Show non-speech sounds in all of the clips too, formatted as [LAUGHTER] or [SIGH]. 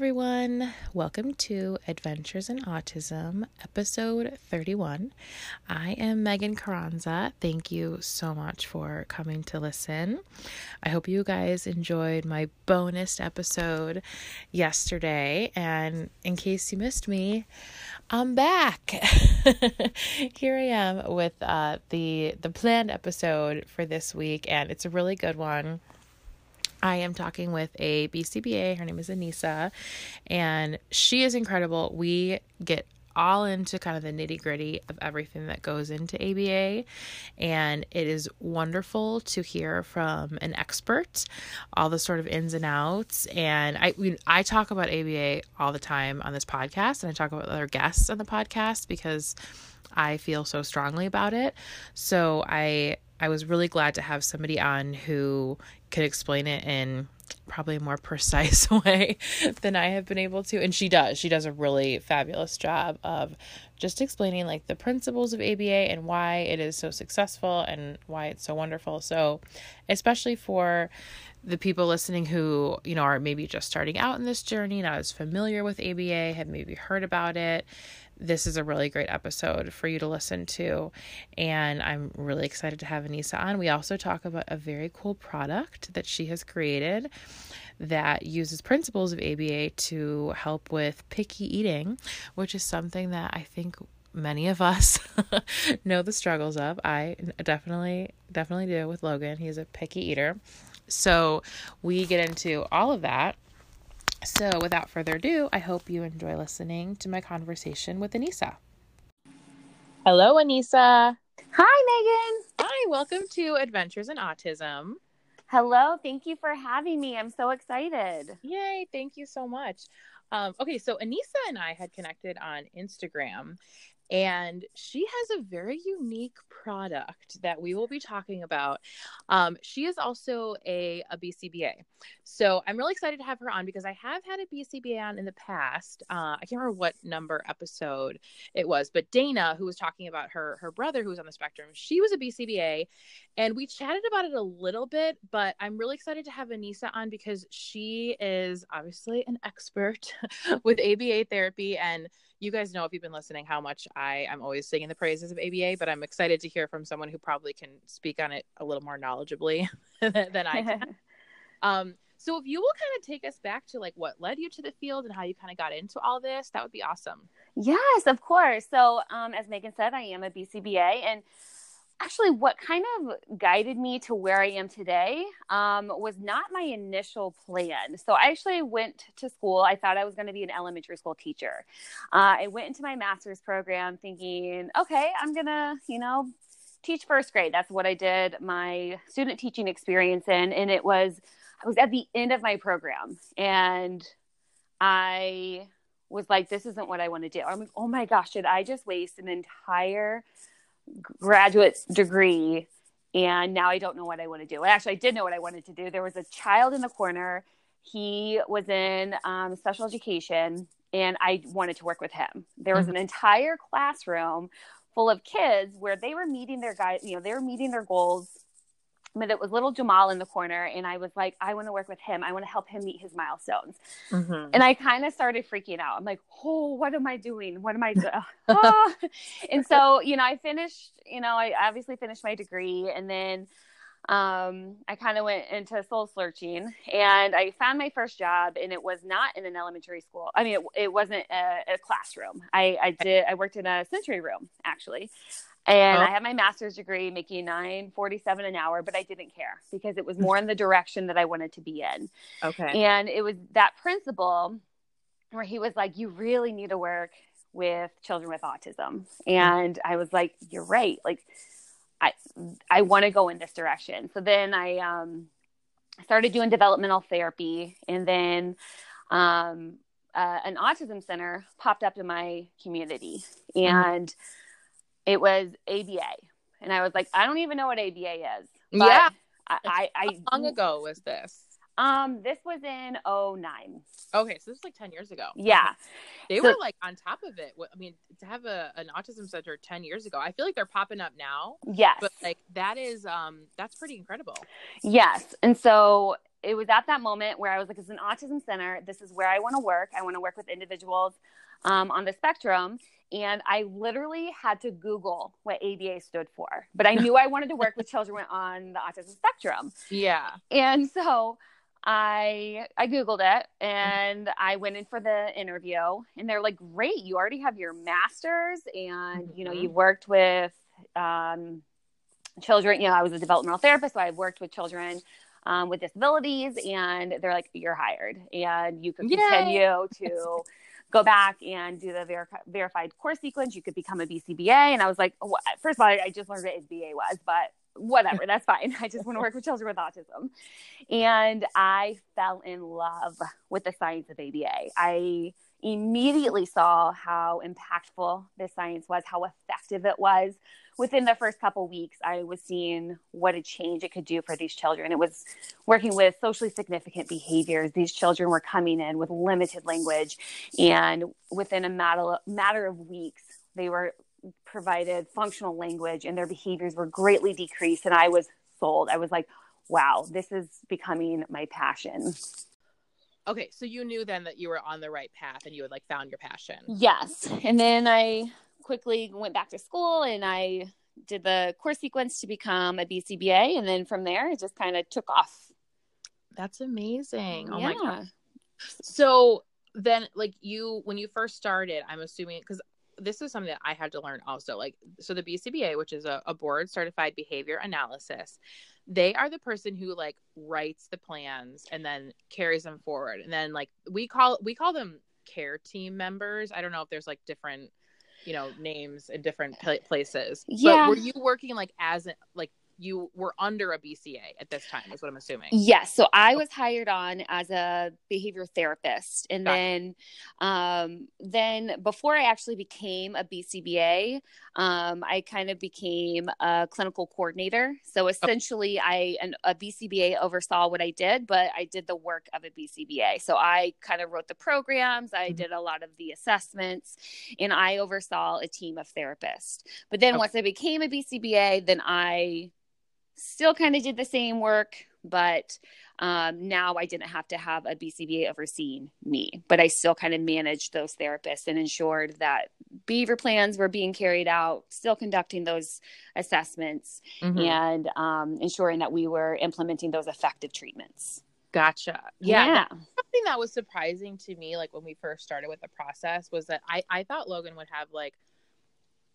everyone. Welcome to Adventures in Autism, episode 31. I am Megan Carranza. Thank you so much for coming to listen. I hope you guys enjoyed my bonus episode yesterday. And in case you missed me, I'm back. [LAUGHS] Here I am with uh, the the planned episode for this week, and it's a really good one. I am talking with a BCBA. Her name is Anissa, and she is incredible. We get all into kind of the nitty gritty of everything that goes into ABA. And it is wonderful to hear from an expert all the sort of ins and outs. And I, I talk about ABA all the time on this podcast, and I talk about other guests on the podcast because I feel so strongly about it. So I I was really glad to have somebody on who could explain it in probably a more precise [LAUGHS] way than I have been able to. And she does. She does a really fabulous job of just explaining like the principles of ABA and why it is so successful and why it's so wonderful. So, especially for the people listening who, you know, are maybe just starting out in this journey, not as familiar with ABA, have maybe heard about it, this is a really great episode for you to listen to. And I'm really excited to have Anissa on. We also talk about a very cool product that she has created that uses principles of ABA to help with picky eating, which is something that I think many of us [LAUGHS] know the struggles of. I definitely definitely do with Logan. He's a picky eater. So, we get into all of that so, without further ado, I hope you enjoy listening to my conversation with Anissa. Hello, Anissa. Hi, Megan. Hi, welcome to Adventures in Autism. Hello, thank you for having me. I'm so excited. Yay, thank you so much. Um, okay, so Anissa and I had connected on Instagram, and she has a very unique product that we will be talking about. Um, she is also a, a BCBA. So I'm really excited to have her on because I have had a BCBA on in the past. Uh, I can't remember what number episode it was, but Dana, who was talking about her, her brother who was on the spectrum, she was a BCBA and we chatted about it a little bit, but I'm really excited to have Anissa on because she is obviously an expert [LAUGHS] with ABA therapy and you guys know if you've been listening how much I am always singing the praises of ABA, but I'm excited to hear from someone who probably can speak on it a little more knowledgeably [LAUGHS] than I can. [LAUGHS] um, so if you will kind of take us back to like what led you to the field and how you kind of got into all this, that would be awesome. Yes, of course. So um, as Megan said, I am a BCBA and actually what kind of guided me to where i am today um, was not my initial plan. So i actually went to school i thought i was going to be an elementary school teacher. Uh, i went into my master's program thinking okay i'm going to you know teach first grade. That's what i did my student teaching experience in and it was i was at the end of my program and i was like this isn't what i want to do. I'm like oh my gosh did i just waste an entire graduate degree and now I don't know what I want to do. Actually, I did know what I wanted to do. There was a child in the corner. He was in um, special education, and I wanted to work with him. There was mm-hmm. an entire classroom full of kids where they were meeting their guys. You know, they were meeting their goals but it was little Jamal in the corner, and I was like, I want to work with him. I want to help him meet his milestones. Mm-hmm. And I kind of started freaking out. I'm like, oh, what am I doing? What am I doing? [LAUGHS] oh. [LAUGHS] And so, you know, I finished, you know, I obviously finished my degree, and then um, I kind of went into soul searching, and I found my first job, and it was not in an elementary school. I mean, it, it wasn't a, a classroom. I, I did. I worked in a sensory room actually. And oh. I had my master's degree making 947 an hour, but I didn't care because it was more in the direction that I wanted to be in. Okay. And it was that principle where he was like, You really need to work with children with autism. And I was like, You're right. Like I I want to go in this direction. So then I um started doing developmental therapy and then um uh, an autism center popped up in my community mm-hmm. and mm-hmm it was ABA. And I was like, I don't even know what ABA is. yeah. I, I, I, How long ago was this? Um, this was in 09. Okay, so this was like 10 years ago. Yeah. They so, were like on top of it. I mean, to have a, an autism center 10 years ago, I feel like they're popping up now. Yes. But like that is um that's pretty incredible. Yes. And so it was at that moment where I was like, it's an autism center. This is where I want to work. I want to work with individuals um, on the spectrum. And I literally had to Google what ABA stood for, but I knew I wanted to work with [LAUGHS] children on the autism spectrum. Yeah. And so I I googled it and mm-hmm. I went in for the interview and they're like, "Great, you already have your masters and mm-hmm. you know, you've worked with um, children, you know, I was a developmental therapist, so I've worked with children um, with disabilities and they're like, "You're hired and you can Yay! continue to go back and do the ver- verified course sequence. You could become a BCBA." And I was like, first of all, I just learned what ABA was, but whatever, that's fine. [LAUGHS] I just want to work with children with autism. And I fell in love with the science of ABA. I immediately saw how impactful this science was, how effective it was. Within the first couple weeks, I was seeing what a change it could do for these children. It was working with socially significant behaviors. These children were coming in with limited language, and within a matter, matter of weeks, they were provided functional language and their behaviors were greatly decreased and i was sold i was like wow this is becoming my passion okay so you knew then that you were on the right path and you had like found your passion yes and then i quickly went back to school and i did the course sequence to become a bcba and then from there it just kind of took off that's amazing oh yeah. my god so then like you when you first started i'm assuming because this is something that I had to learn also. Like, so the BCBA, which is a, a board certified behavior analysis, they are the person who like writes the plans and then carries them forward. And then like we call we call them care team members. I don't know if there's like different you know names in different places. Yeah. But were you working like as like you were under a BCA at this time, is what I'm assuming. Yes. So I was hired on as a behavior therapist. And Got then, um, then before I actually became a BCBA, um, I kind of became a clinical coordinator. So essentially, I, an, a BCBA oversaw what I did, but I did the work of a BCBA. So I kind of wrote the programs, I mm-hmm. did a lot of the assessments, and I oversaw a team of therapists. But then okay. once I became a BCBA, then I still kind of did the same work, but um, now I didn't have to have a BCBA overseeing me, but I still kind of managed those therapists and ensured that behavior plans were being carried out, still conducting those assessments mm-hmm. and um, ensuring that we were implementing those effective treatments. Gotcha. Yeah. yeah. Something that was surprising to me, like when we first started with the process, was that I, I thought Logan would have like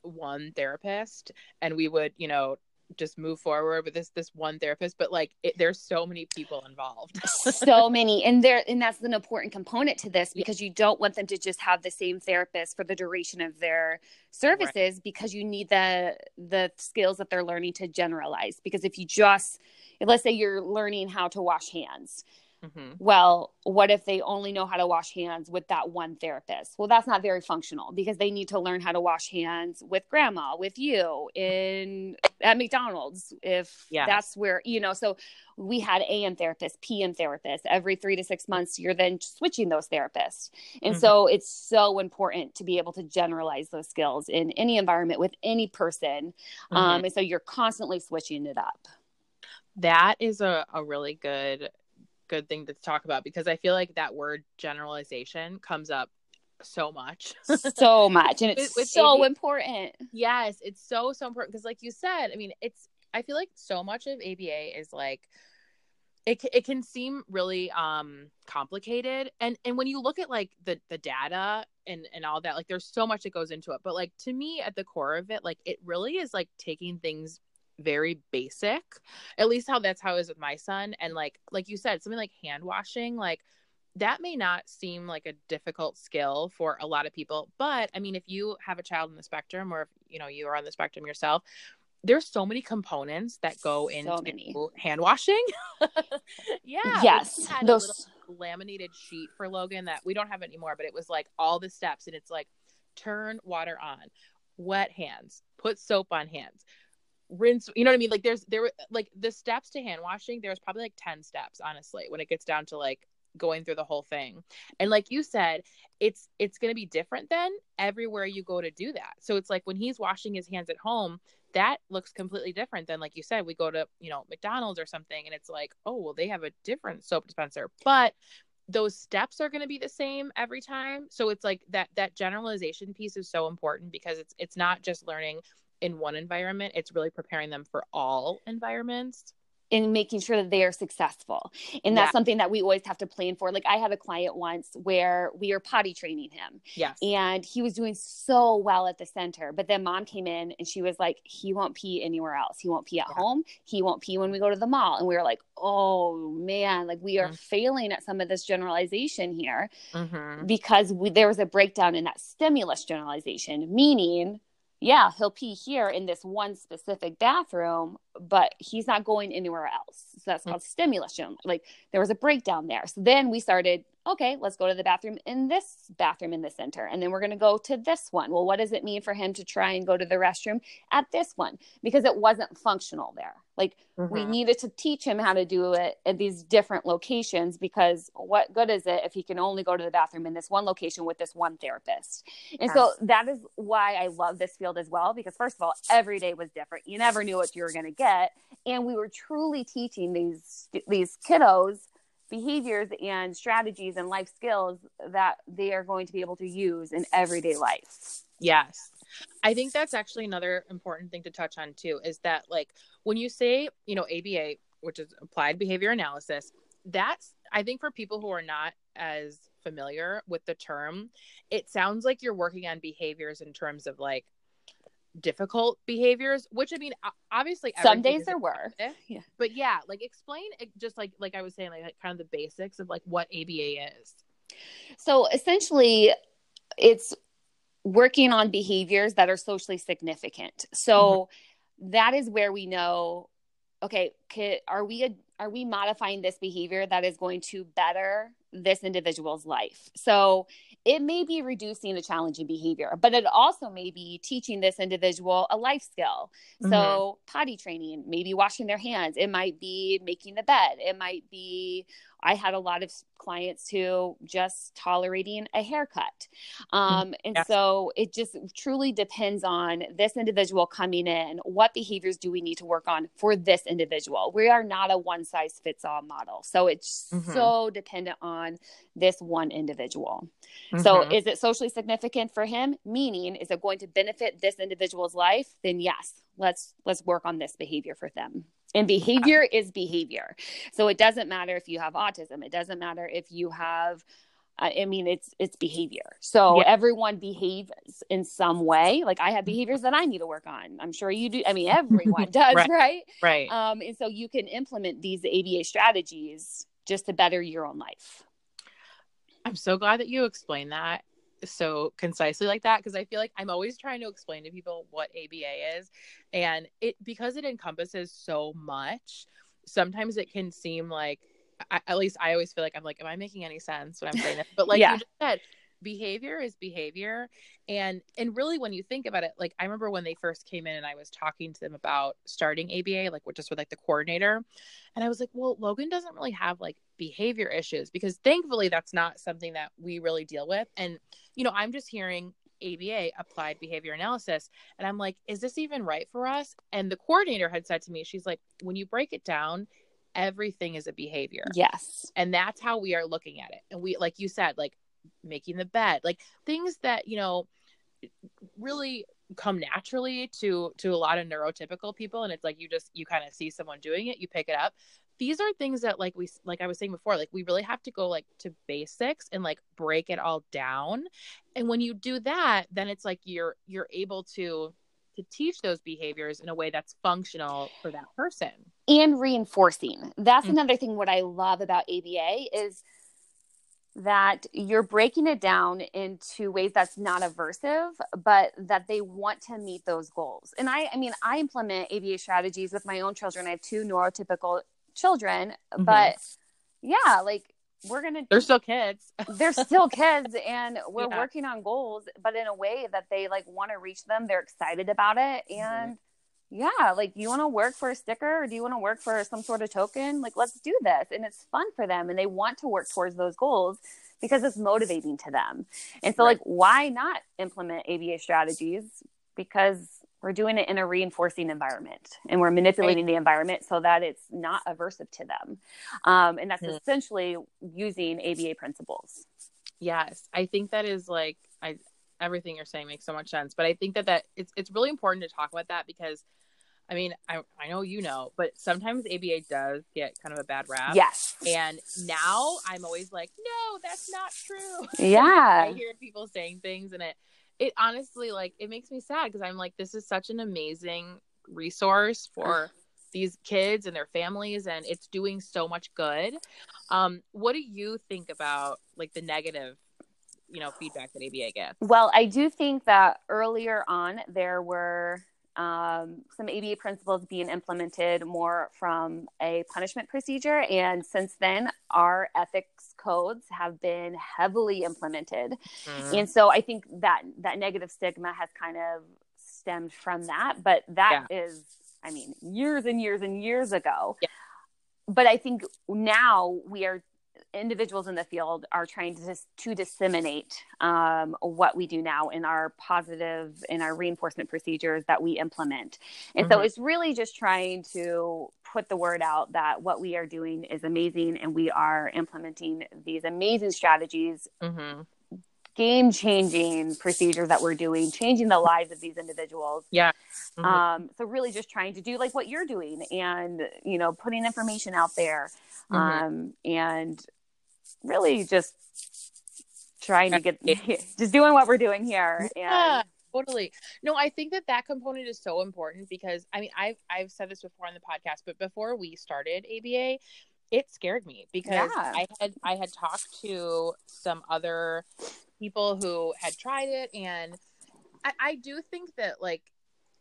one therapist and we would, you know, just move forward with this this one therapist but like it, there's so many people involved. [LAUGHS] So [LAUGHS] many and there and that's an important component to this because you don't want them to just have the same therapist for the duration of their services right. because you need the the skills that they're learning to generalize. Because if you just let's say you're learning how to wash hands Mm-hmm. Well, what if they only know how to wash hands with that one therapist? Well, that's not very functional because they need to learn how to wash hands with grandma, with you, in at McDonald's, if yes. that's where you know. So we had AM therapists, PM therapists. Every three to six months, you're then switching those therapists, and mm-hmm. so it's so important to be able to generalize those skills in any environment with any person, mm-hmm. um, and so you're constantly switching it up. That is a, a really good good thing to talk about because I feel like that word generalization comes up so much. [LAUGHS] So much and it's with, so ABA, important. Yes it's so so important because like you said i mean it's i feel like so much of aba is like it, it can seem really um complicated. And and when you look at like the the data and and all that like there's so much that goes into it. But like to me at the core of it like it really is like taking things very basic at least how that's how it is with my son. And like like you said something like hand washing like that may not seem like a difficult skill for a lot of people. But i mean if you have a child in the spectrum or if you know you are on the spectrum yourself there's so many components that go into hand washing. [LAUGHS] Yeah yes those laminated sheet for logan that we don't have anymore but it was like all the steps and it's like turn water on wet hands put soap on hands rinse you know what i mean like there's there were like the steps to hand washing there's probably like 10 steps honestly when it gets down to like going through the whole thing. And like you said, it's it's going to be different then everywhere you go to do that. So it's like when he's washing his hands at home, that looks completely different than like you said we go to, you know, McDonald's or something and it's like, "Oh, well they have a different soap dispenser." But those steps are going to be the same every time. So it's like that that generalization piece is so important because it's it's not just learning in one environment, it's really preparing them for all environments and making sure that they are successful. And that's yeah. something that we always have to plan for. Like I had a client once where we were potty training him. Yes. And he was doing so well at the center. But then mom came in and she was like, he won't pee anywhere else. He won't pee at yeah. home. He won't pee when we go to the mall. And we were like, oh man, like we are mm-hmm. failing at some of this generalization here mm-hmm. because we, there was a breakdown in that stimulus generalization, meaning yeah, he'll pee here in this one specific bathroom, but he's not going anywhere else. So that's mm. called mm-hmm. stimulus. Like there was a breakdown there. So then we started okay, let's go to the bathroom in this bathroom in the center. And then we're going to go to this one. Well, what does it mean for him to try and go to the restroom at this one? Because it wasn't functional there. Like mm-hmm. we needed to teach him how to do it at these different locations because what good is it if he can only go to the bathroom in this one location with this one therapist? And yes. so that is why I love this field as well because first of all, every day was different. You never knew what you were going to get, and we were truly teaching these these kiddos behaviors and strategies and life skills that they are going to be able to use in everyday life. Yes. I think that's actually another important thing to touch on too is that like when you say, you know, ABA, which is applied behavior analysis, that's I think for people who are not as familiar with the term, it sounds like you're working on behaviors in terms of like difficult behaviors which i mean obviously some days there were [LAUGHS] yeah. but yeah like explain just like like i was saying like, like kind of the basics of like what aba is so essentially it's working on behaviors that are socially significant so mm-hmm. that is where we know okay are we are we modifying this behavior that is going to better this individual's life so it may be reducing a challenging behavior, but it also may be teaching this individual a life skill. Mm-hmm. So, potty training, maybe washing their hands, it might be making the bed, it might be I had a lot of clients who just tolerating a haircut. Mm-hmm. Um, and yes. so it just truly depends on this individual coming in. What behaviors do we need to work on for this individual? We are not a one size fits all model. So it's mm-hmm. so dependent on this one individual. Mm-hmm. So is it socially significant for him? Meaning, is it going to benefit this individual's life? Then yes, let's let's work on this behavior for them and behavior is behavior. So it doesn't matter if you have autism. It doesn't matter if you have i mean it's it's behavior. So yeah. everyone behaves in some way. Like i have behaviors that i need to work on. I'm sure you do. I mean everyone [LAUGHS] does right. right? Right. Um and so you can implement these aba strategies just to better your own life. I'm so glad that you explained that so concisely like that because I feel like I'm always trying to explain to people what ABA is and it because it encompasses so much sometimes it can seem like I, at least I always feel like I'm like am I making any sense when I'm saying this but [LAUGHS] like yeah. you just said behavior is behavior and and really when you think about it like i remember when they first came in and i was talking to them about starting aba like just with like the coordinator and i was like well logan doesn't really have like behavior issues because thankfully that's not something that we really deal with and you know i'm just hearing ABA applied behavior analysis. And I'm like, is this even right for us? And the coordinator had said to me, she's like, when you break it down, everything is a behavior. Yes. And that's how we are looking at it. And we, like you said, like making the bed, like things that, you know, really come naturally to to a lot of neurotypical people and it's like you just you kind of see someone doing it you pick it up these are things that like we like i was saying before like we really have to go like to basics and like break it all down and when you do that then it's like you're you're able to to teach those behaviors in a way that's functional for that person and reinforcing that's mm-hmm. another thing what i love about aba is that you're breaking it down into ways that's not aversive, but that they want to meet those goals. And I, I mean, I implement ABA strategies with my own children. I have two neurotypical children, mm-hmm. but yeah, like we're gonna they're still kids [LAUGHS] they're still kids and we're yeah. working on goals but in a way that they like want to reach them they're excited about it mm-hmm. and mm-hmm. yeah, like, do you want to work for a sticker or do you want to work for some sort of token? Like, let's do this. And it's fun for them and they want to work towards those goals because it's motivating to them. And so, right. like, why not implement ABA strategies? Because we're doing it in a reinforcing environment and we're manipulating right. the environment so that it's not aversive to them. Um, and that's mm-hmm. essentially using ABA principles. Yes. I think that is like, I, everything you're saying makes so much sense, but I think that that it's, it's really important to talk about that because I mean, I, I know you know, but sometimes ABA does get kind of a bad rap. Yes. And now I'm always like, no, that's not true. [LAUGHS] Yeah. I hear people saying things and it, it honestly like it makes me sad because I'm like, this is such an amazing resource for these kids and their families and it's doing so much good. Um, what do you think about like the negative you know feedback that ABA gets? Well, I do think that earlier on there were um, some ABA principles being implemented more from a punishment procedure. And since then, our ethics codes have been heavily implemented. Mm-hmm. And so I think that that negative stigma has kind of stemmed from that. But that yeah. is, I mean, years and years and years ago. Yeah. But I think now we are individuals in the field are trying to to disseminate um, what we do now in our positive in our reinforcement procedures that we implement and mm-hmm. so it's really just trying to put the word out that what we are doing is amazing and we are implementing these amazing strategies mm-hmm. game changing procedures that we're doing changing the lives of these individuals yeah mm-hmm. um, so really just trying to do like what you're doing and you know putting information out there Mm-hmm. um, and really just trying to get [LAUGHS] just doing what we're doing here and yeah, totally no i think that that component is so important because i mean i've i've said this before on the podcast but before we started aba it scared me because yeah. i had i had talked to some other people who had tried it and I, I do think that like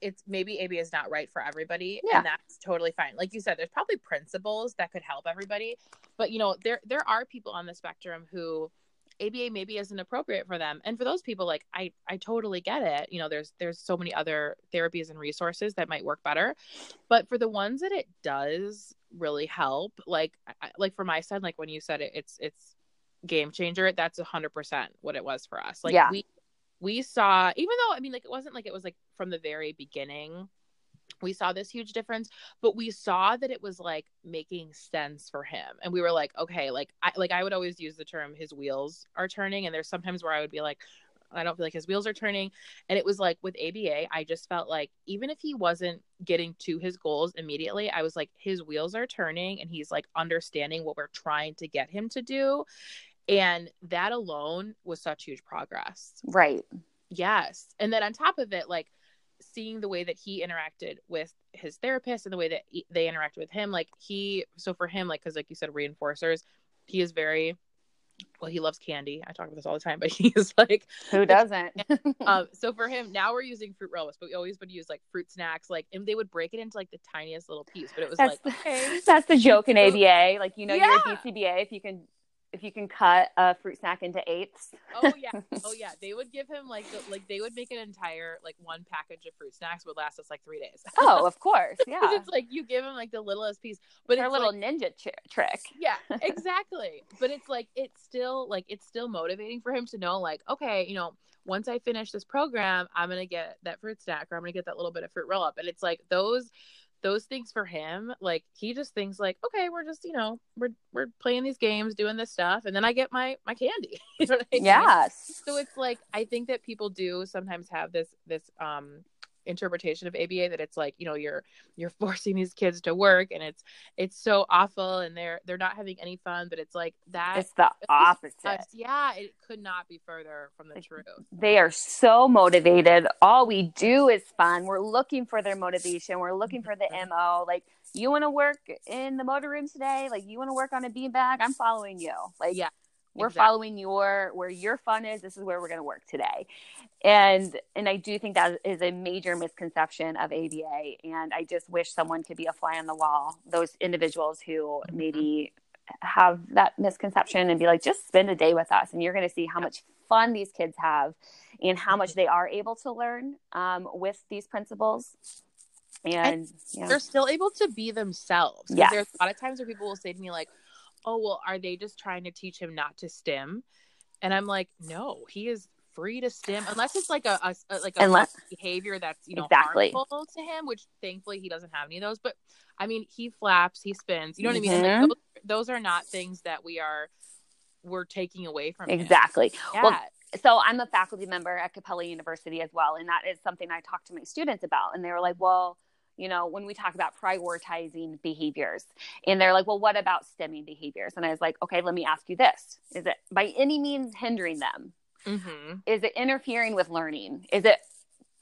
it's maybe ABA is not right for everybody, yeah. and that's totally fine. Like you said, there's probably principles that could help everybody, but you know, there there are people on the spectrum who ABA maybe isn't appropriate for them. And for those people, like I, I totally get it. You know, there's there's so many other therapies and resources that might work better. But for the ones that it does really help, like like for my son, like when you said it, it's it's game changer. That's a hundred percent what it was for us. Like yeah. we we saw, even though I mean, like it wasn't like it was like from the very beginning we saw this huge difference but we saw that it was like making sense for him and we were like okay like i like i would always use the term his wheels are turning and there's sometimes where i would be like I don't feel like his wheels are turning. And it was like with ABA, I just felt like even if he wasn't getting to his goals immediately, I was like, his wheels are turning and he's like understanding what we're trying to get him to do. And that alone was such huge progress. Right. Yes. And then on top of it, like seeing the way that he interacted with his therapist and the way that he, they interact with him like he so for him like because like you said reinforcers he is very well he loves candy i talk about this all the time [LAUGHS] but he's like who doesn't [LAUGHS] um, so for him now we're using fruit roll-ups but we always would use like fruit snacks like and they would break it into like the tiniest little piece but it was that's like the, okay. [LAUGHS] that's the joke in aba like you know yeah. you're a bcba if you can if you can cut a fruit snack into eighths. oh yeah, [LAUGHS] oh yeah. They would give him like the, like they would make an entire like one package of fruit snacks would last us like three days. oh, of [LAUGHS] course, [LAUGHS] yeah. it's like you give him like the littlest piece, but it's a little like, ninja trick. Yeah, exactly. but it's like it's still like it's still motivating for him to know like okay, you know, once I finish this program, I'm gonna get that fruit snack or I'm gonna get that little bit of fruit roll up, and it's like those those things for him, like he just thinks like, okay, we're just, you know, we're we're playing these games, doing this stuff, and then I get my my candy. [LAUGHS] you know I mean? Yes. So it's like I think that people do sometimes have this this um interpretation of ABA that it's like you know you're you're [LAUGHS] forcing these kids to work and it's it's so awful and they're they're not having any fun but it's like that it's the opposite. yeah it could not be further from the truth. they are so motivated. All we do is fun. We're looking for their motivation. We're looking for the mo like you want to work in the motor room today? Like you want to work on a beanbag? I'm following you. Like yeah we're exactly. following your where your fun is this is where we're going to work today and and i do think that is a major misconception of aba and i just wish someone could be a fly on the wall those individuals who mm-hmm. maybe have that misconception and be like just spend a day with us and you're going to see how much fun these kids have and how much mm-hmm. they are able to learn um, with these principles and, yeah. they're still able to be themselves. Yes. There's a lot of times where people will say to me like, "Oh, well, are they just trying to teach him not to stim?" And I'm like, "No, he is free to stim unless it's like a, a a- like a Unless- behavior that's you know Exactly. harmful to him, which thankfully he doesn't have any of those. But I mean, he flaps, he spins. You know what I mean? Like, mm-hmm. those, those are not things that we are we're taking away from exactly Yeah. Well, so I'm a faculty member at Capella University as well, and that is something I talk to my students about. And they were like, "Well, you know, when we talk about prioritizing behaviors, and they're like, well, what about stimming behaviors?" And I was like, "Okay, let me ask you this: Is it by any means hindering them? hmm Is it interfering with learning? Is it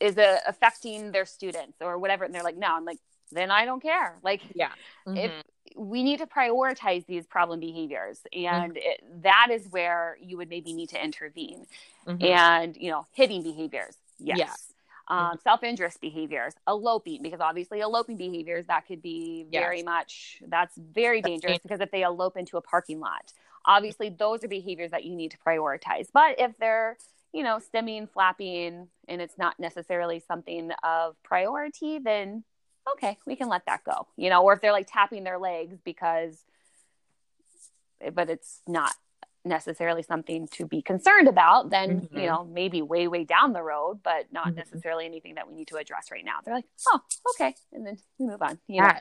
is it affecting their students or whatever?" And they're like, "No." I'm like, "Then I don't care." Like, Yeah. if Mhm. we need to prioritize these problem behaviors and it, that is where you would maybe need to intervene Mhm. and you know hitting behaviors yes Yeah. Um, self-injurious behaviors eloping because obviously eloping behaviors that could be very Yes. much that's very That's dangerous dangerous. because if they elope into a parking lot obviously those are behaviors that you need to prioritize but if they're you know stimming flapping and it's not necessarily something of priority then okay we can let that go you know or if they're like tapping their legs because but it's not necessarily something to be concerned about then Mhm. you know maybe way way down the road but not Mhm. necessarily anything that we need to address right now they're like oh okay and then we move on Yeah.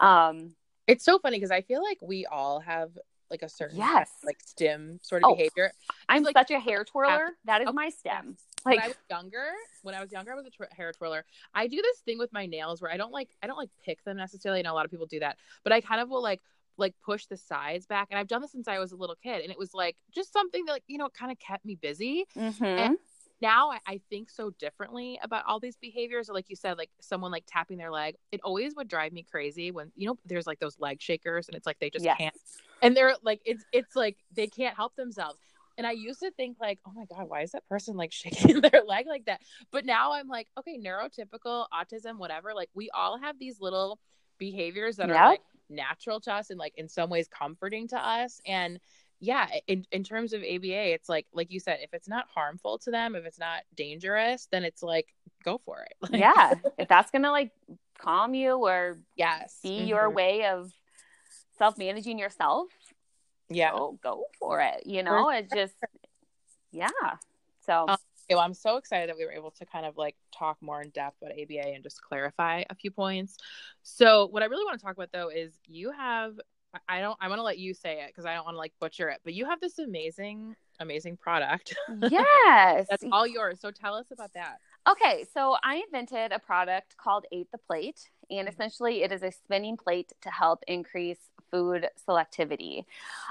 um It's so funny because I feel like we all have like a certain Yes. like stim sort of Oh, behavior. i'm like- such a hair twirler that is Okay. my stim when like I was younger, when I was younger, I was a tw- hair twirler. I do this thing with my nails where I don't like I don't like pick them necessarily. I know a lot of people do that, but I kind of will like like push the sides back, and I've done this since I was a little kid, and it was like just something that like you know kind of kept me busy. mhm. Now I, I think so differently about all these behaviors. Or like you said, like someone like tapping their leg, it always would drive me crazy when you know there's like those leg shakers, and it's like they just Yes. can't, and they're like it's it's like they can't help themselves. And I used to think like, oh my god, why is that person like [LAUGHS] shaking their leg like that? But now I'm like, okay, neurotypical autism, whatever. Like we all have these little behaviors that Yep. are like natural to us and like in some ways comforting to us. And yeah, in in terms of ABA, it's like like you said, if it's not harmful to them, if it's not dangerous, then it's like go for it. [LAUGHS] Like, yeah if that's gonna like calm you or yes, be your Mhm. way of self-managing yourself yeah. go go for it you know it's just yeah so Um, well, I'm so excited that we were able to kind of like talk more in depth about ABA and just clarify a few points. So, what I really want to talk about though is you have, I- don't, I want to let you say it because I don't want to like butcher it, but you have this amazing, amazing product [LAUGHS] yes that's all yours. So, tell us about that. Okay, so I invented a product called Ate the Plate, and essentially it is a spinning plate to help increase food selectivity.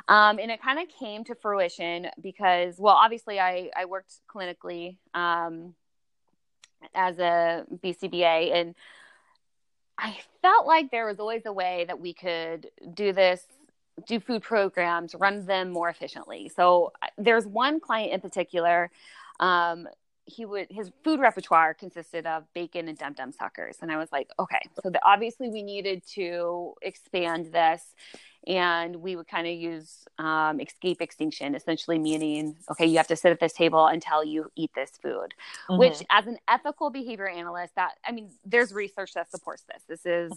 Um, and it kind of came to fruition because, well, obviously I, I worked clinically um, as a BCBA, and I felt like there was always a way that we could do this do food programs, run them more efficiently. So there's one client in particular. Um, he would his food repertoire consisted of bacon and dum dum suckers, and I was like, okay, so the, obviously we needed to expand this, and we would kind of use um, escape extinction, essentially meaning, okay, you have to sit at this table until you eat this food which as an ethical behavior analyst that i mean there's research that supports this. This is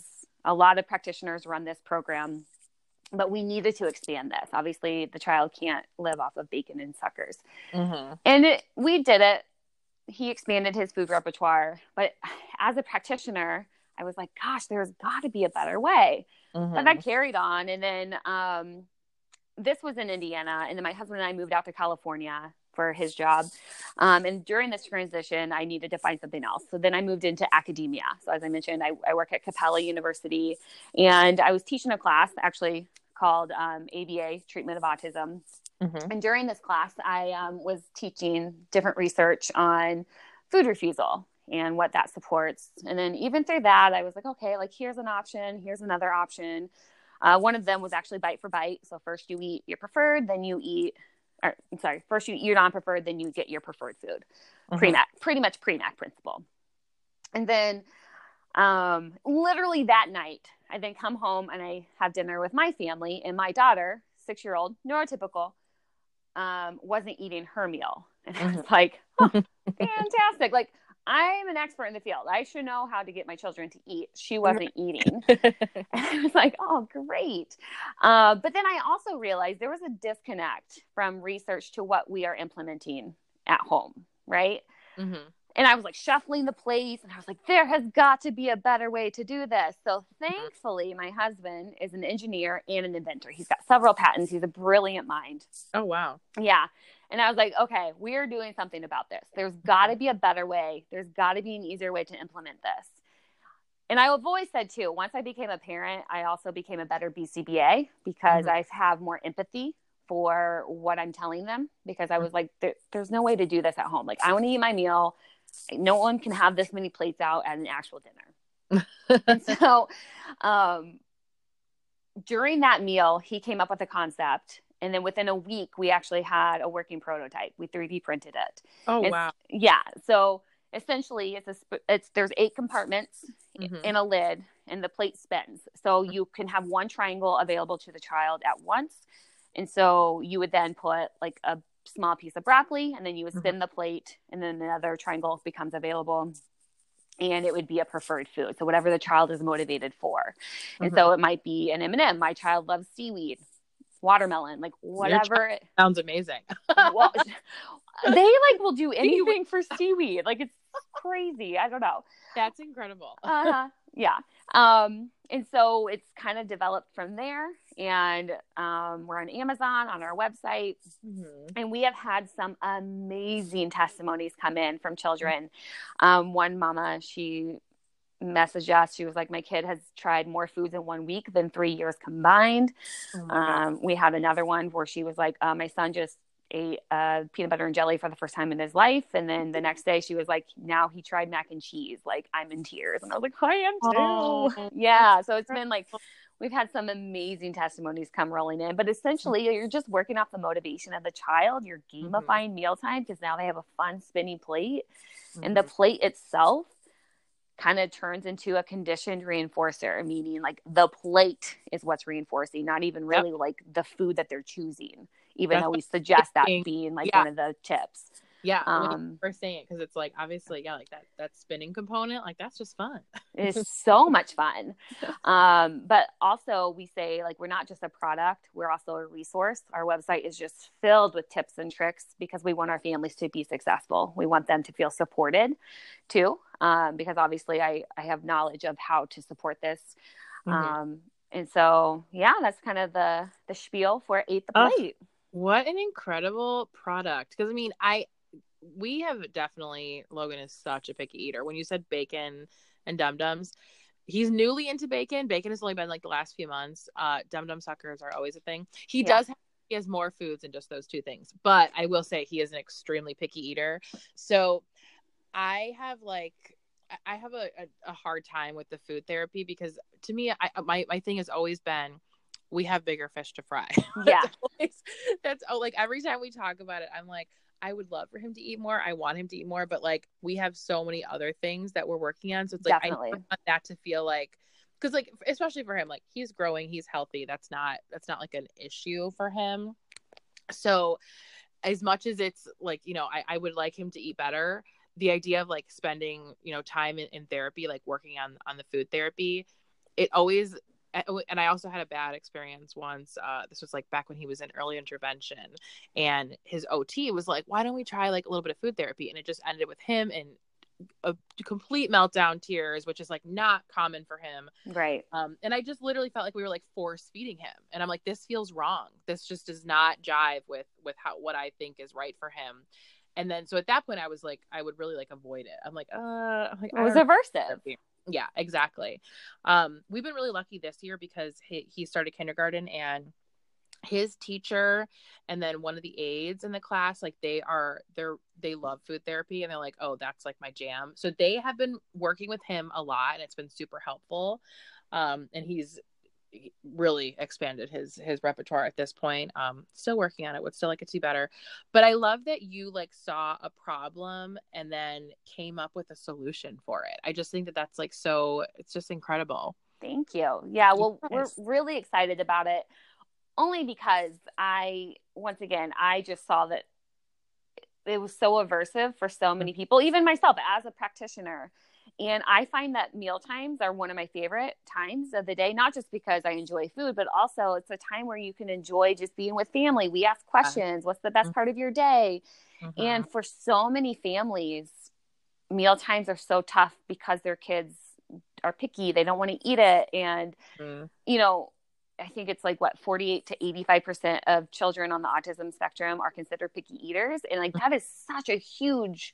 a lot of practitioners run this program but we needed to expand this. Obviously the child can't live off of bacon and suckers. Mm-hmm. and it, we did it he expanded his food repertoire but as a practitioner i was like gosh there's got to be a better way. Mm-hmm. but that carried on and then um, this was in indiana and then my husband and i moved out to california for his job. Um, and during this transition i needed to find something else. So then i moved into academia. So as i mentioned i, I work at capella university and i was teaching a class actually called um, aba treatment of autism Mm-hmm. and during this class, I um, was teaching different research on food refusal and what that supports. And then even through that, I was like, okay, like here's an option, here's another option. Uh, one of them was actually bite for bite. So first you eat your preferred, then you eat, or I'm sorry, first you eat your non-preferred, then you get your preferred food. Mm-hmm. Premack, pretty much Premack principle. And then um, literally that night, I then come home and I have dinner with my family and my daughter, six-year-old, neurotypical, um, wasn't eating her meal. [LAUGHS] And I was like, oh, [LAUGHS] fantastic. Like, I'm an expert in the field. I should know how to get my children to eat. She wasn't eating. [LAUGHS] and I was like, oh, great. Uh, but then I also realized there was a disconnect from research to what we are implementing at home, right? Mm-hmm. And I was like shuffling the plates, and I was like, there has got to be a better way to do this. So thankfully, my husband is an engineer and an inventor. He's got several patents. He's a brilliant mind. Oh, wow. Yeah. And I was like, okay, we're doing something about this. There's got to be a better way. There's got to be an easier way to implement this. And I've always said too, once I became a parent, I also became a better BCBA because mm-hmm. I have more empathy for what I'm telling them because I was like, there, there's no way to do this at home. Like, I want to eat my meal. No one can have this many plates out at an actual dinner. [LAUGHS] [LAUGHS] so, um, during that meal, he came up with a concept and then within a week we actually had a working prototype. We 3d printed it. Oh and, wow. Yeah so essentially it's a it's there's eight compartments mm-hmm. in a lid and the plate spins. So you can have one triangle available to the child at once and so you would then put like a small piece of broccoli and then you would spin mm-hmm. the plate and then another triangle becomes available and it would be a preferred food so whatever the child is motivated for mm-hmm. and so it might be an m&m my child loves seaweed watermelon, like whatever. It, Sounds amazing. [LAUGHS] well, [LAUGHS] they like will do anything for seaweed. Like it's crazy. I don't know. That's incredible. uh-huh. Yeah. Um, and so it's kind of developed from there. And um, we're on Amazon on our website. Mm-hmm. And we have had some amazing testimonies come in from children. Um, one mama, she messaged us. She was like, My kid has tried more foods in one week than three years combined. Oh um, we had another one where she was like, uh, My son just ate uh, peanut butter and jelly for the first time in his life. And then the [LAUGHS] next day she was like, Now he tried mac and cheese. Like, I'm in tears. And I was like, I am too. Oh. [LAUGHS] Yeah. So it's been like, we've had some amazing testimonies come rolling in but essentially you're just working off the motivation of the child you're mm-hmm. gamifying mm-hmm. mealtime because now they have a fun spinning plate mm-hmm. and the mm-hmm. plate itself kind of turns into a conditioned reinforcer, meaning like the plate is what's reinforcing, not even really yep. like the food that they're choosing, even That's though we suggest that being like yeah. one of the tips. Yeah, um, we're saying it because it's like obviously, yeah, like that that spinning component, like that's just fun. it's [LAUGHS] so much fun. [LAUGHS] Um, but also we say like we're not just a product, we're also a resource. Our website is just filled with tips and tricks because we want our families to be successful. We want them to feel supported too, um, because obviously I I have knowledge of how to support this. Mm-hmm. Um, and so yeah, that's kind of the the spiel for Eat the Plate. Uh, what an incredible product! Because I mean, I we have definitely Logan is such a picky eater. When you said bacon and dum dums, he's newly into bacon. Bacon has only been like the last few months. Uh, dum dum suckers are always a thing. He yeah. does have, he has more foods than just those two things, but I will say he is an extremely picky eater. So I have like I have a, a, a hard time with the food therapy because to me, I my my thing has always been we have bigger fish to fry. [LAUGHS] Yeah, that's, always, that's oh, like every time we talk about it, I'm like, I would love for him to eat more. I want him to eat more, but like we have so many other things that we're working on. So it's like Definitely. I want that to feel like because like especially for him, like he's growing, he's healthy. That's not that's not like an issue for him. So as much as it's like, you know, I, I would like him to eat better, the idea of like spending, you know, time in, in therapy, like working on on the food therapy, it always and I also had a bad experience once. Uh, this was like back when he was in early intervention, and his OT was like, "Why don't we try like a little bit of food therapy?" And it just ended with him in a complete meltdown, tears, which is like not common for him. Right. Um, and I just literally felt like we were like force feeding him, and I'm like, this feels wrong. This just does not jive with with how what I think is right for him. And then so at that point, I was like, I would really like avoid it. I'm like, uh, I'm like, it was aversive. Yeah, exactly. Um, we've been really lucky this year because he, he started kindergarten and his teacher and then one of the aides in the class like they are they're they love food therapy and they're like oh that's like my jam so they have been working with him a lot and it's been super helpful um and he's really expanded his his repertoire at this point. Um still working on it would still like it to be better. But i love that you like saw a problem and then came up with a solution for it. I just think that that's like so it's just incredible. Thank you. Yeah well yes. we're really excited about it only because i once again i just saw that it was so aversive for so many people, even myself as a practitioner. And I find that meal times are one of my favorite times of the day, not just because I enjoy food, but also it's a time where you can enjoy just being with family. We ask questions What's the best part of your day? Mm-hmm. And for so many families, meal times are so tough because their kids are picky. They don't want to eat it. And, mm. you know, I think it's like what 48 to 85% of children on the autism spectrum are considered picky eaters. And like that is such a huge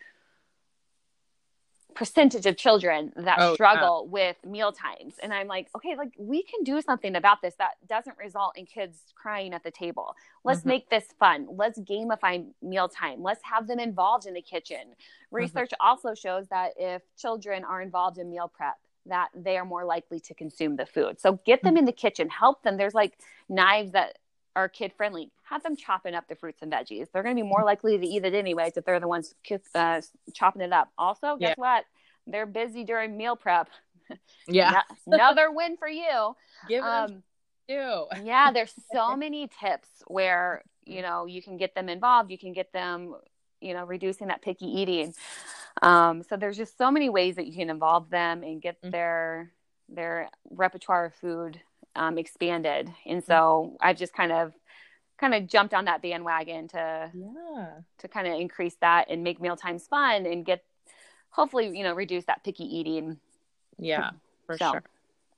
percentage of children that oh, struggle yeah. with meal times and i'm like okay like we can do something about this that doesn't result in kids crying at the table let's mm-hmm. make this fun let's gamify meal time let's have them involved in the kitchen mm-hmm. research mm-hmm. also shows that if children are involved in meal prep that they are more likely to consume the food so get them mm-hmm. in the kitchen help them there's like knives that are kid friendly have them chopping up the fruits and veggies. They're going to be more likely to eat it anyways if they're the ones uh, chopping it up. Also guess yeah. what? They're busy during meal prep. [LAUGHS] Yeah. Another win for you. Give um, you [LAUGHS] yeah there's so many tips where you know you can get them involved. You can get them you know reducing that picky eating. Um, so there's just so many ways that you can involve them and get mm-hmm. their their repertoire of food um, expanded. And mm-hmm. so i've just kind of kind of jumped on that bandwagon to yeah. to kind of increase that and make meal times fun and get hopefully you know reduce that picky eating. Yeah [LAUGHS] for so, sure.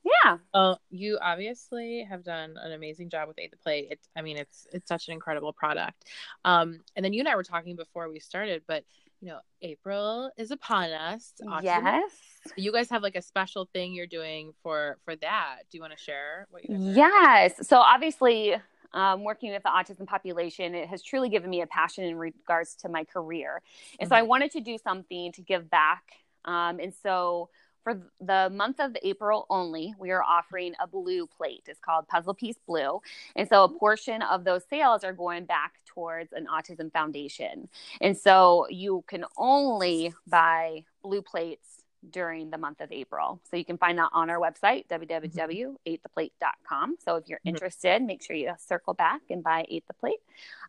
yeah. Well you obviously have done an amazing job with Ate the Plate. It's i mean it's it's such an incredible product. Um and then you and i were talking before we started but you know april is upon us yes you guys have like a special thing you're doing for for that do you want to share what you yes so obviously um, working with the autism population, it has truly given me a passion in regards to my career. And mm-hmm. so I mm-hmm. wanted to do something to give back. Um, and so for the month of April only, we are offering a blue plate. It's called Puzzle Piece Blue. And so a portion of those sales are going back towards an autism foundation. And so you can only buy blue plates during the month of April. So you can find that on our website, www.atetheplate.com. So if you're mm-hmm. interested, make sure you circle back and buy Ate the Plate,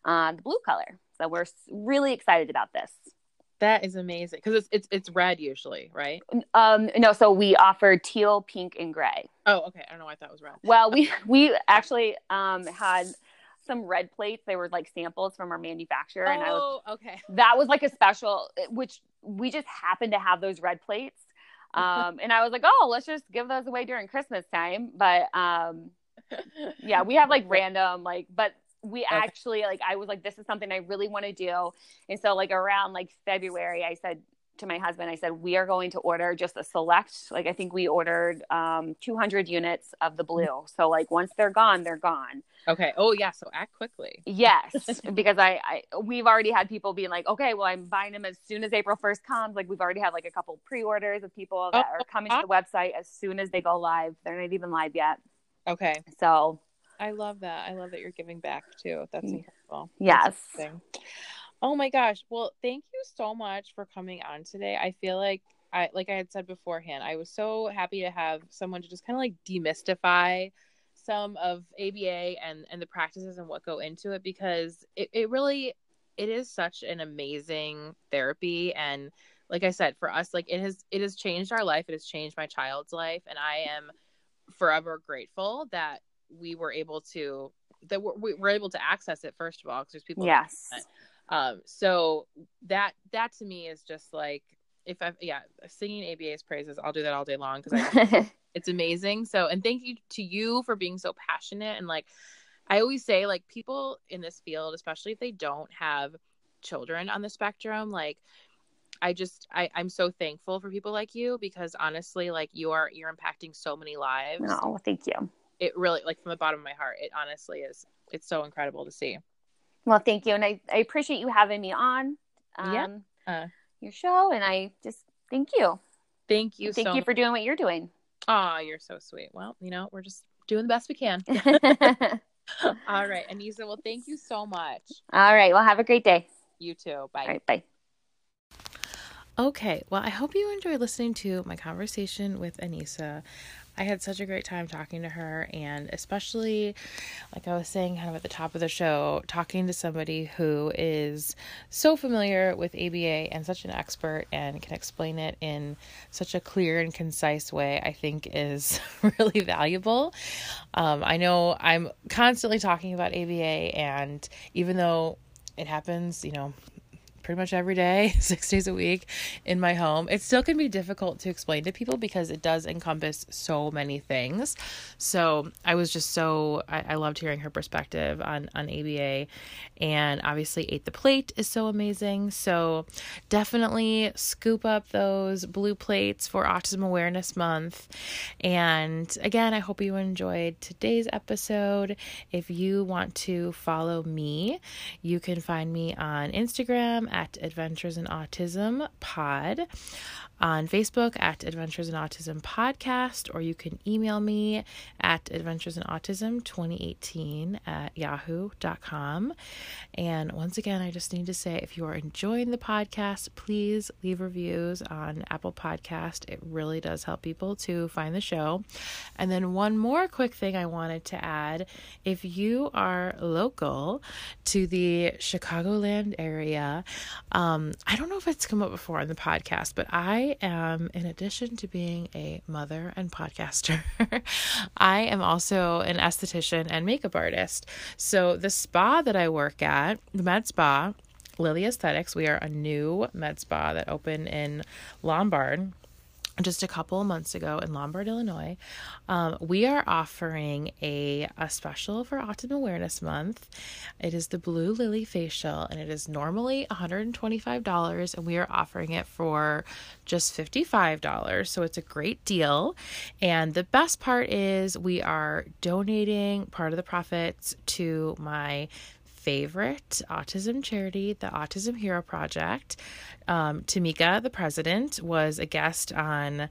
uh, the blue color. So we're really excited about this. That is amazing because it's it's it's red usually, right? Um, no, so we offer teal, pink, and gray. Oh, okay. I don't know why I thought that was red. Well, we [LAUGHS] we actually um had some red plates. They were like samples from our manufacturer, oh, and I was oh, okay. [LAUGHS] That was like a special, which we just happened to have those red plates um, and I was like, oh, let's just give those away during Christmas time. But um, [LAUGHS] yeah, we have like random like, but we okay. actually like I was like, this is something I really want to do. And so like around like February, I said to my husband, I said, we are going to order just a select, like I think we ordered um, 200 units of the blue. So like once they're gone, they're gone. Okay. Oh yeah. So act quickly. Yes, [LAUGHS] because I, I we've already had people being like, okay, well I'm buying them as soon as April first comes. Like we've already had like a couple pre-orders of people that oh, are coming to the website as soon as they go live. They're not even live yet. Okay. So. I love that. I love that you're giving back too. That's mm. incredible. Yes. That's oh my gosh. Well, thank you so much for coming on today. I feel like I like I had said beforehand, I was so happy to have someone to just kind of like demystify some of ABA and and the practices and what go into it because it, it really it is such an amazing therapy and like I said for us like it has it has changed our life it has changed my child's life and I am forever grateful that we were able to that we're, were able to access it first of all because there's people yes um so that that to me is just like if I yeah singing ABA's praises I'll do that all day long because [LAUGHS] it's amazing. So, and thank you to you for being so passionate. And like, I always say, like, people in this field, especially if they don't have children on the spectrum, like, I just I I'm so thankful for people like you because honestly like you are you're impacting so many lives. Oh, thank you. It really like from the bottom of my heart it honestly is it's so incredible to see. Well, thank you and I I appreciate you having me on um yeah. Uh, your show and I just thank you. Thank you. Thank so you for doing what you're doing. Oh, you're so sweet. Well, you know, we're just doing the best we can. [LAUGHS] [LAUGHS] All right. Anisa, well, thank you so much. All right. Well, have a great day. You too. Bye. All right. Bye. Okay, well, I hope you enjoyed listening to my conversation with Anissa. I had such a great time talking to her, and especially, like I was saying, kind of at the top of the show, talking to somebody who is so familiar with ABA and such an expert and can explain it in such a clear and concise way, I think is [LAUGHS] really valuable. Um, I know I'm constantly talking about ABA, and even though it happens, you know, pretty much every day, [LAUGHS] six days a week in my home. It still can be difficult to explain to people because it does encompass so many things. So I was just so, I, I loved hearing her perspective on, on ABA. And obviously, Ate the Plate is so amazing. So definitely scoop up those blue plates for Autism Awareness Month. And again, I hope you enjoyed today's episode. If you want to follow me, you can find me on Instagram at Adventures in Autism Pod, on Facebook at Adventures in Autism Podcast, or you can email me at Adventures in Autism 2018 at yahoo.com. And once again, I just need to say if you are enjoying the podcast, please leave reviews on Apple Podcast. It really does help people to find the show. And then one more quick thing I wanted to add if you are local to the Chicagoland area, um, I don't know if it's come up before on the podcast, but I am, in addition to being a mother and podcaster, [LAUGHS] I am also an esthetician and makeup artist. So the spa that I work at, the Med Spa, Lily Aesthetics, we are a new med spa that opened in Lombard just a couple months ago in Lombard, Illinois, um, we are offering a, a special for Autism Awareness Month. It is the Blue Lily Facial, and it is normally $125, and we are offering it for just $55. So it's a great deal. And the best part is we are donating part of the profits to my favorite autism charity, the Autism Hero Project. Um, Tamika, the president, was a guest on,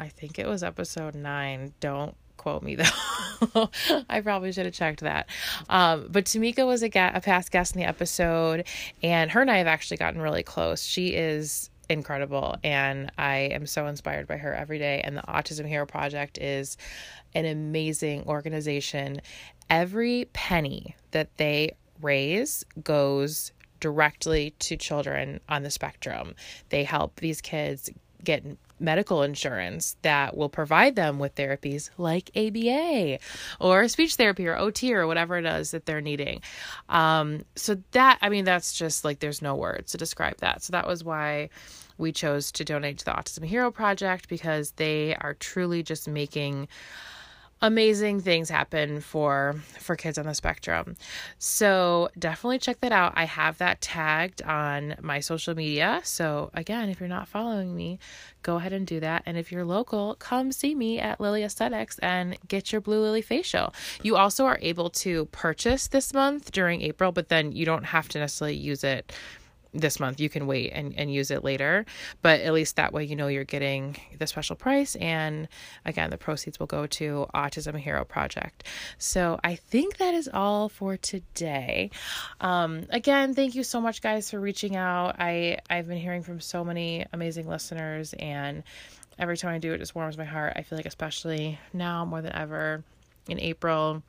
I think it was episode nine. Don't quote me [LAUGHS] though. I probably should have checked that. Um, but Tamika was a, ga- a past guest in the episode, and her and I have actually gotten really close. She is incredible and I am so inspired by her every day and the Autism Hero Project is an amazing organization. Every penny that they raise goes directly to children on the spectrum. They help these kids get medical insurance that will provide them with therapies like ABA or speech therapy or OT or whatever it is that they're needing. Um, so that, I mean, that's just like there's no words to describe that. So that was why we chose to donate to the Autism Hero Project because they are truly just making amazing things happen for for kids on the spectrum. So definitely check that out. I have that tagged on my social media. So again, if you're not following me, go ahead and do that. And if you're local, come see me at Lily Aesthetics and get your Blue Lily facial. You also are able to purchase this month during April, but then you don't have to necessarily use it this month you can wait and, and use it later. But at least that way you know you're getting the special price. And again the proceeds will go to autism hero project. So i think that is all for today. Um, again thank you so much guys for reaching out. I i've been hearing from so many amazing listeners. And every time i do it just warms my heart. I feel like especially now more than ever in april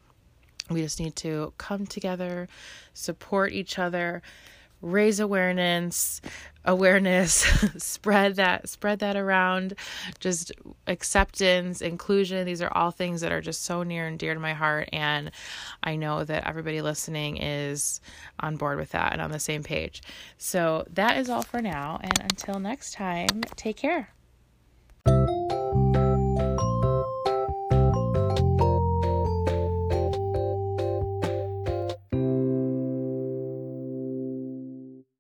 we just need to come together support each other raise awareness awareness [LAUGHS] spread that spread that around. Just acceptance inclusion. These are all things that are just so near and dear to my heart. And i know that everybody listening is on board with that and on the same page. So that is all for now. And until next time take care